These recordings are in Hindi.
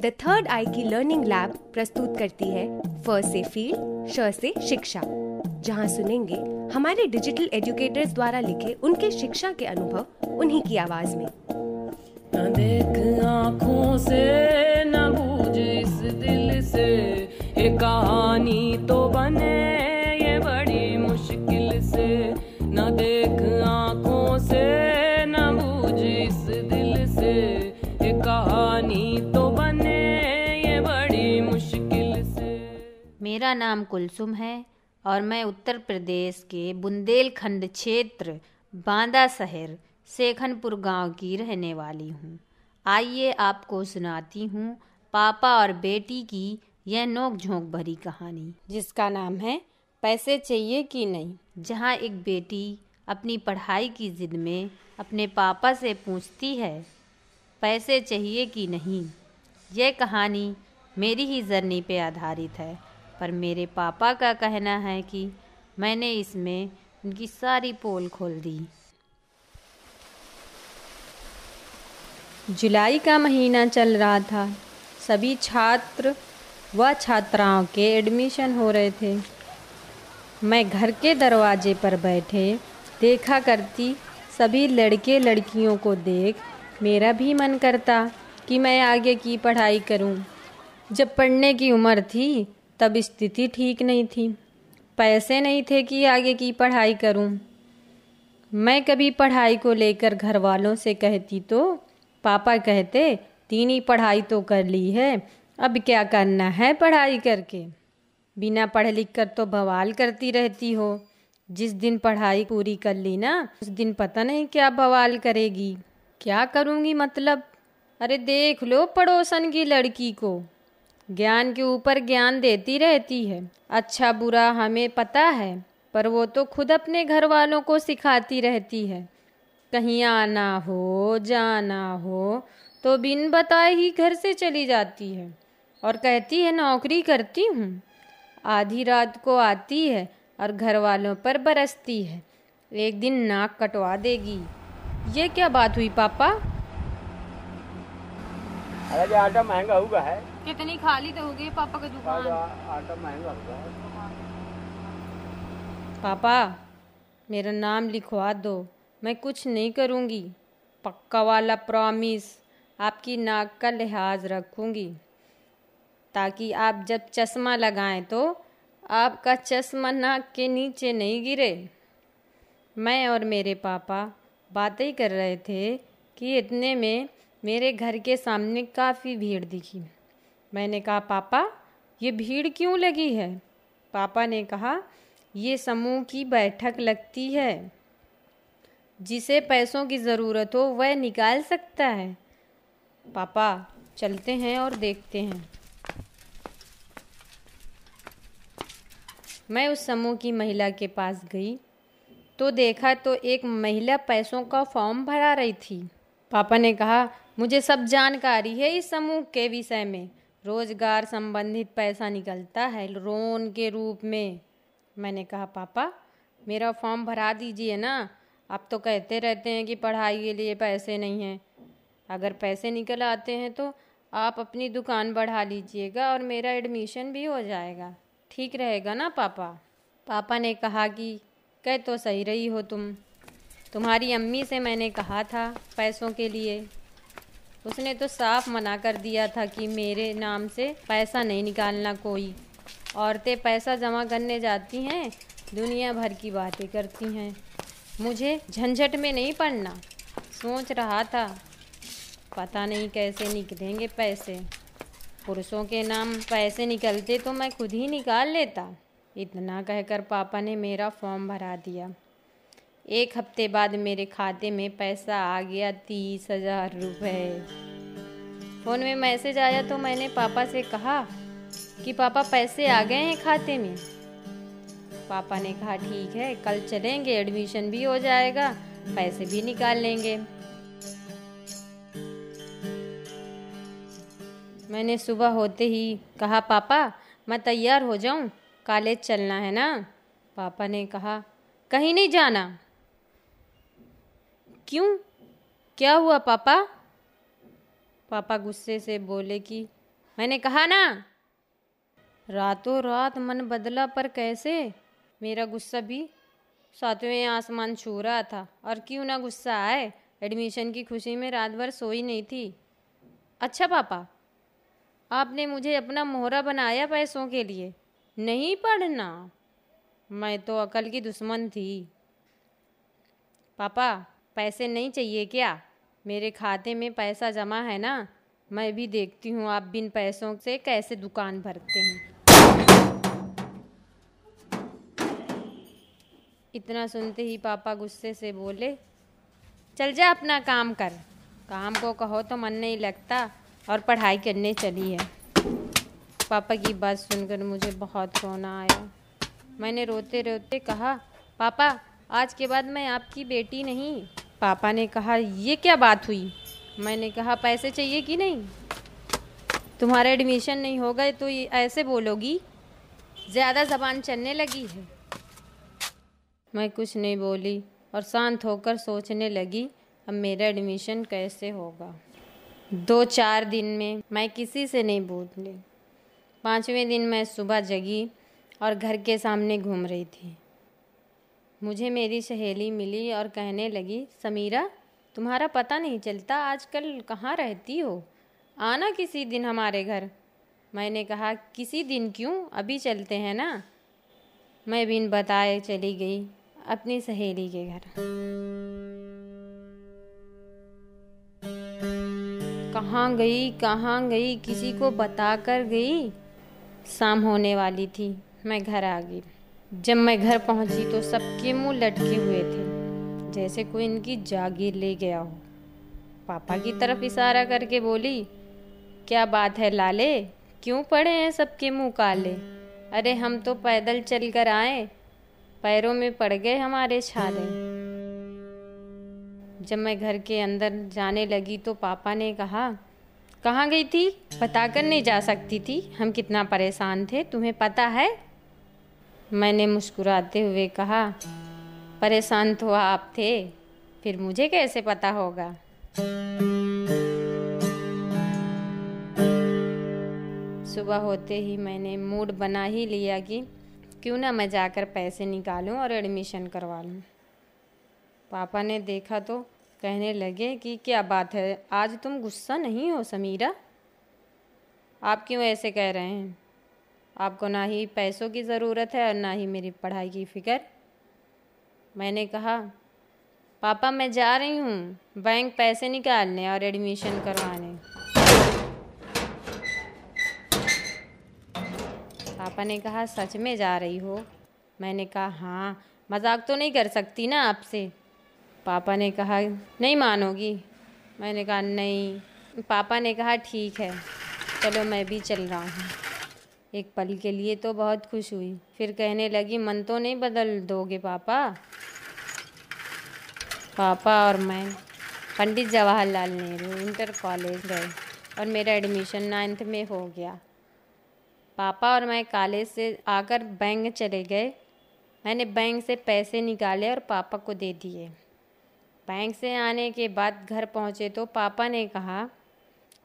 द थर्ड आई की लर्निंग लैब प्रस्तुत करती है फ से फ़ील्ड श से शिक्षा। जहाँ सुनेंगे हमारे डिजिटल एजुकेटर्स द्वारा लिखे उनके शिक्षा के अनुभव उन्हीं की आवाज़ में। न देख आँखों से बूझ इस दिल से। ये कहानी तो बने ये बड़ी मुश्किल से। देख से मेरा नाम कुलसुम है और मैं उत्तर प्रदेश के बुंदेलखंड क्षेत्र बांदा शहर, सेखनपुर गाँव की रहने वाली हूँ। आइए आपको सुनाती हूँ पापा और बेटी की यह नोक झोंक भरी कहानी, जिसका नाम है, पैसे चाहिए कि नहीं? जहाँ एक बेटी अपनी पढ़ाई की जिद में अपने पापा से पूछती है, पैसे चाहिए कि नहीं? यह कहानी मेरी ही जर्नी पे आधारित है। पर मेरे पापा का कहना है कि मैंने इसमें उनकी सारी पोल खोल दी। जुलाई का महीना चल रहा था। सभी छात्र व छात्राओं के एडमिशन हो रहे थे। मैं घर के दरवाजे पर बैठे देखा करती सभी लड़के लड़कियों को देख मेरा भी मन करता कि मैं आगे की पढ़ाई करूँ। जब पढ़ने की उम्र थी तब स्थिति ठीक नहीं थी। पैसे नहीं थे कि आगे की पढ़ाई करूँ। मैं कभी पढ़ाई को लेकर घर वालों से कहती तो पापा कहते, तीन पढ़ाई तो कर ली है, अब क्या करना है पढ़ाई करके? बिना पढ़ लिख कर तो बवाल करती रहती हो। जिस दिन पढ़ाई पूरी कर ली ना, उस दिन पता नहीं क्या बवाल करेगी। क्या करूँगी मतलब? अरे देख लो पड़ोसन की लड़की को। ज्ञान के ऊपर ज्ञान देती रहती है। अच्छा बुरा हमें पता है, पर वो तो खुद अपने घर वालों को सिखाती रहती है। कहीं आना हो, जाना हो तो बिन बताए ही घर से चली जाती है। और कहती है, नौकरी करती हूँ। आधी रात को आती है और घर वालों पर बरसती है। एक दिन नाक कटवा देगी। ये क्या बात हुई, पापा? अरे आटा महँगा हुआ है। कितनी खाली तो हो गई पापा की दुकान? आटा महँगा पापा मेरा नाम लिखवा दो। मैं कुछ नहीं करूँगी। पक्का वाला प्रॉमिस आपकी नाक का लिहाज रखूँगी। ताकि आप जब चश्मा लगाएँ तो आपका चश्मा नाक के नीचे नहीं गिरे। मैं और मेरे पापा बातें कर रहे थे कि इतने में मेरे घर के सामने काफ़ी भीड़ दिखी। मैंने कहा, पापा, ये भीड़ क्यों लगी है? पापा ने कहा, ये समूह की बैठक लगती है। जिसे पैसों की ज़रूरत हो, वह निकाल सकता है। पापा, चलते हैं और देखते हैं। मैं उस समूह की महिला के पास गई। तो देखा तो एक महिला पैसों का फॉर्म भरा रही थी। पापा ने कहा, मुझे सब जानकारी है इस समूह के विषय में। रोज़गार संबंधित पैसा निकलता है लोन के रूप में। मैंने कहा, पापा, मेरा फॉर्म भरा दीजिए ना। आप तो कहते रहते हैं कि पढ़ाई के लिए पैसे नहीं हैं। अगर पैसे निकल आते हैं तो आप अपनी दुकान बढ़ा लीजिएगा और मेरा एडमिशन भी हो जाएगा। ठीक रहेगा ना, पापा? पापा ने कहा कि, कह तो सही रही हो तुम। तुम्हारी अम्मी से मैंने कहा था पैसों के लिए। उसने तो साफ़ मना कर दिया था कि मेरे नाम से पैसा नहीं निकालना कोई। औरतें पैसा जमा करने जाती हैं, दुनिया भर की बातें करती हैं। मुझे झंझट में नहीं पड़ना, सोच रहा था। पता नहीं कैसे निकलेंगे पैसे। पुरुषों के नाम पैसे निकलते तो मैं खुद ही निकाल लेता। इतना कहकर पापा ने मेरा फॉर्म भरा दिया। एक हफ़्ते बाद मेरे खाते में पैसा आ गया तीस हज़ार रुपये फ़ोन में मैसेज आया तो मैंने पापा से कहा कि पापा पैसे आ गए हैं खाते में। पापा ने कहा, ठीक है, कल चलेंगे एडमिशन भी हो जाएगा, पैसे भी निकाल लेंगे। मैंने सुबह होते ही कहा, पापा, मैं तैयार हो जाऊँ, कॉलेज चलना है ना? पापा ने कहा, कहीं नहीं जाना। क्यों? क्या हुआ पापा? पापा गुस्से से बोले कि, मैंने कहा ना, रातों रात मन बदला, पर कैसे? मेरा गुस्सा भी सातवें आसमान छू रहा था। और क्यों ना गुस्सा आए? एडमिशन की खुशी में रात भर सोई नहीं थी। अच्छा पापा, आपने मुझे अपना मोहरा बनाया पैसों के लिए। नहीं पढ़ना? मैं तो अकल की दुश्मन थी। पापा पैसे नहीं चाहिए क्या? मेरे खाते में पैसा जमा है ना? मैं भी देखती हूँ आप बिन पैसों से कैसे दुकान भरते हैं। इतना सुनते ही पापा गुस्से से बोले, चल जा अपना काम कर। काम को कहो तो मन नहीं लगता और पढ़ाई करने चली है। पापा की बात सुनकर मुझे बहुत रोना आया। मैंने रोते रोते कहा, पापा, आज के बाद मैं आपकी बेटी नहीं पापा ने कहा, ये क्या बात हुई? मैंने कहा, पैसे चाहिए कि नहीं? तुम्हारा एडमिशन नहीं होगा तो ये ऐसे बोलोगी, ज़्यादा ज़बान चलने लगी है। मैं कुछ नहीं बोली और शांत होकर सोचने लगी, अब मेरा एडमिशन कैसे होगा? दो चार दिन में मैं किसी से नहीं बोली। पाँचवें दिन मैं सुबह जगी और घर के सामने घूम रही थी। मुझे मेरी सहेली मिली और कहने लगी, समीरा, तुम्हारा पता नहीं चलता आजकल कहाँ रहती हो? आना किसी दिन हमारे घर। मैंने कहा, किसी दिन क्यों? अभी चलते हैं ना? मैं बिन बताए चली गई अपनी सहेली के घर। कहाँ गई कहाँ गई, किसी को बता कर गई? शाम होने वाली थी, मैं घर आ गई। जब मैं घर पहुँची तो सबके मुँह लटके हुए थे, जैसे कोई इनकी जागीर ले गया हो। पापा की तरफ़ इशारा करके बोली, क्या बात है लाले? क्यों पड़े हैं सबके मुँह काले? अरे हम तो पैदल चल कर आए, पैरों में पड़ गए हमारे छाले। जब मैं घर के अंदर जाने लगी तो पापा ने कहा, कहाँ गई थी? बता कर नहीं जा सकती थी। हम कितना परेशान थे, तुम्हें पता है? मैंने मुस्कुराते हुए कहा, परेशान तो आप थे, फिर मुझे कैसे पता होगा? सुबह होते ही मैंने मूड बना ही लिया कि क्यों ना मैं जाकर पैसे निकालूं और एडमिशन करवा लूँ। पापा ने देखा तो कहने लगे कि, क्या बात है, आज तुम गुस्सा नहीं हो समीरा? आप क्यों ऐसे कह रहे हैं? आपको ना ही पैसों की ज़रूरत है और ना ही मेरी पढ़ाई की फ़िक्र। मैंने कहा, पापा, मैं जा रही हूँ बैंक पैसे निकालने और एडमिशन करवाने। पापा ने कहा, सच में जा रही हो? मैंने कहा हाँ मज़ाक तो नहीं कर सकती ना आपसे? पापा ने कहा, नहीं मानोगी। मैंने कहा, नहीं। पापा ने कहा, ठीक है, चलो मैं भी चल रहा हूँ। एक पल के लिए तो बहुत खुश हुई। फिर कहने लगी, मन तो नहीं बदल दोगे पापा? पापा और मैं, पंडित जवाहरलाल नेहरू, इंटर कॉलेज गए और मेरा एडमिशन नाइन्थ में हो गया। पापा और मैं कॉलेज से आकर बैंक चले गए। मैंने बैंक से पैसे निकाले और पापा को दे दिए। बैंक से आने के बाद घर पहुँचे तो पापा ने कहा,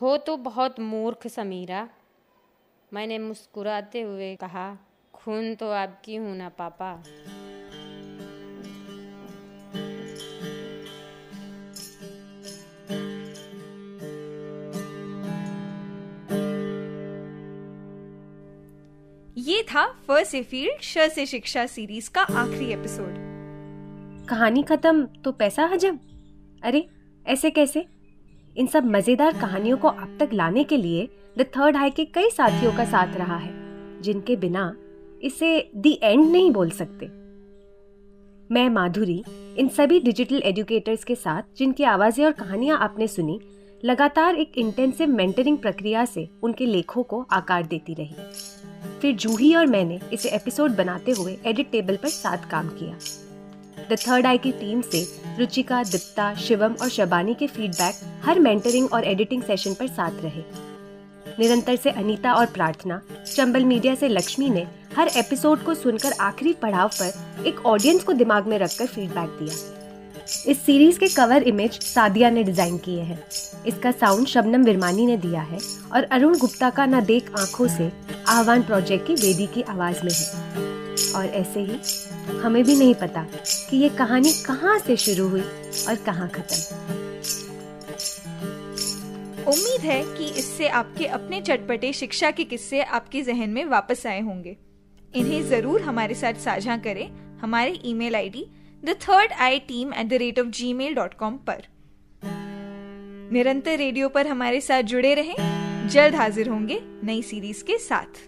हो तो बहुत मूर्ख समीरा मैंने मुस्कुराते हुए कहा खून तो आपकी हूँ ना पापा। ये था फ से फ़ील्ड श से शिक्षा सीरीज़ का आखिरी एपिसोड। कहानी खत्म तो पैसा हजम? अरे ऐसे कैसे? इन सब मज़ेदार कहानियों को आप तक लाने के लिए द थर्ड हाई के कई साथियों का साथ रहा है, जिनके बिना इसे दी एंड नहीं बोल सकते। मैं, माधुरी, इन सभी डिजिटल एजुकेटर्स के साथ, जिनकी आवाज़ें और कहानियाँ आपने सुनी, लगातार एक इंटेंसिव मेंटरिंग प्रक्रिया से उनके लेखों को आकार देती रही। फिर जूही और मैंने इसे एपिसोड बनाते हुए एडिट टेबल पर साथ काम किया। द थर्ड आई की टीम से रुचिका, दीप्ता, शिवम और शबानी के फीडबैक हर मेंटरिंग और एडिटिंग सेशन पर साथ रहे। निरंतर से अनीता और प्रार्थना, चंबल मीडिया से लक्ष्मी ने हर एपिसोड को सुनकर आखिरी पड़ाव पर एक ऑडियंस को दिमाग में रखकर फीडबैक दिया। इस सीरीज़ के कवर इमेज सादिया ने डिज़ाइन किए हैं। इसका साउंड शबनम विरमानी ने दिया है और अरुण गुप्ता का ना देख आँखों से आह्वान प्रोजेक्ट की बेदी की आवाज़ में है। और ऐसे ही हमें भी नहीं पता कि ये कहानी कहाँ से शुरू हुई और कहाँ खत्म। उम्मीद है कि इससे आपके अपने चटपटे शिक्षा के किस्से आपके जहन में वापस आए होंगे। इन्हें ज़रूर हमारे साथ साझा करें हमारे email ID the third eye team at the rate of Gmail dot com पर। निरंतर रेडियो पर हमारे साथ जुड़े रहें। जल्द हाजिर होंगे नई सीरीज़ के साथ।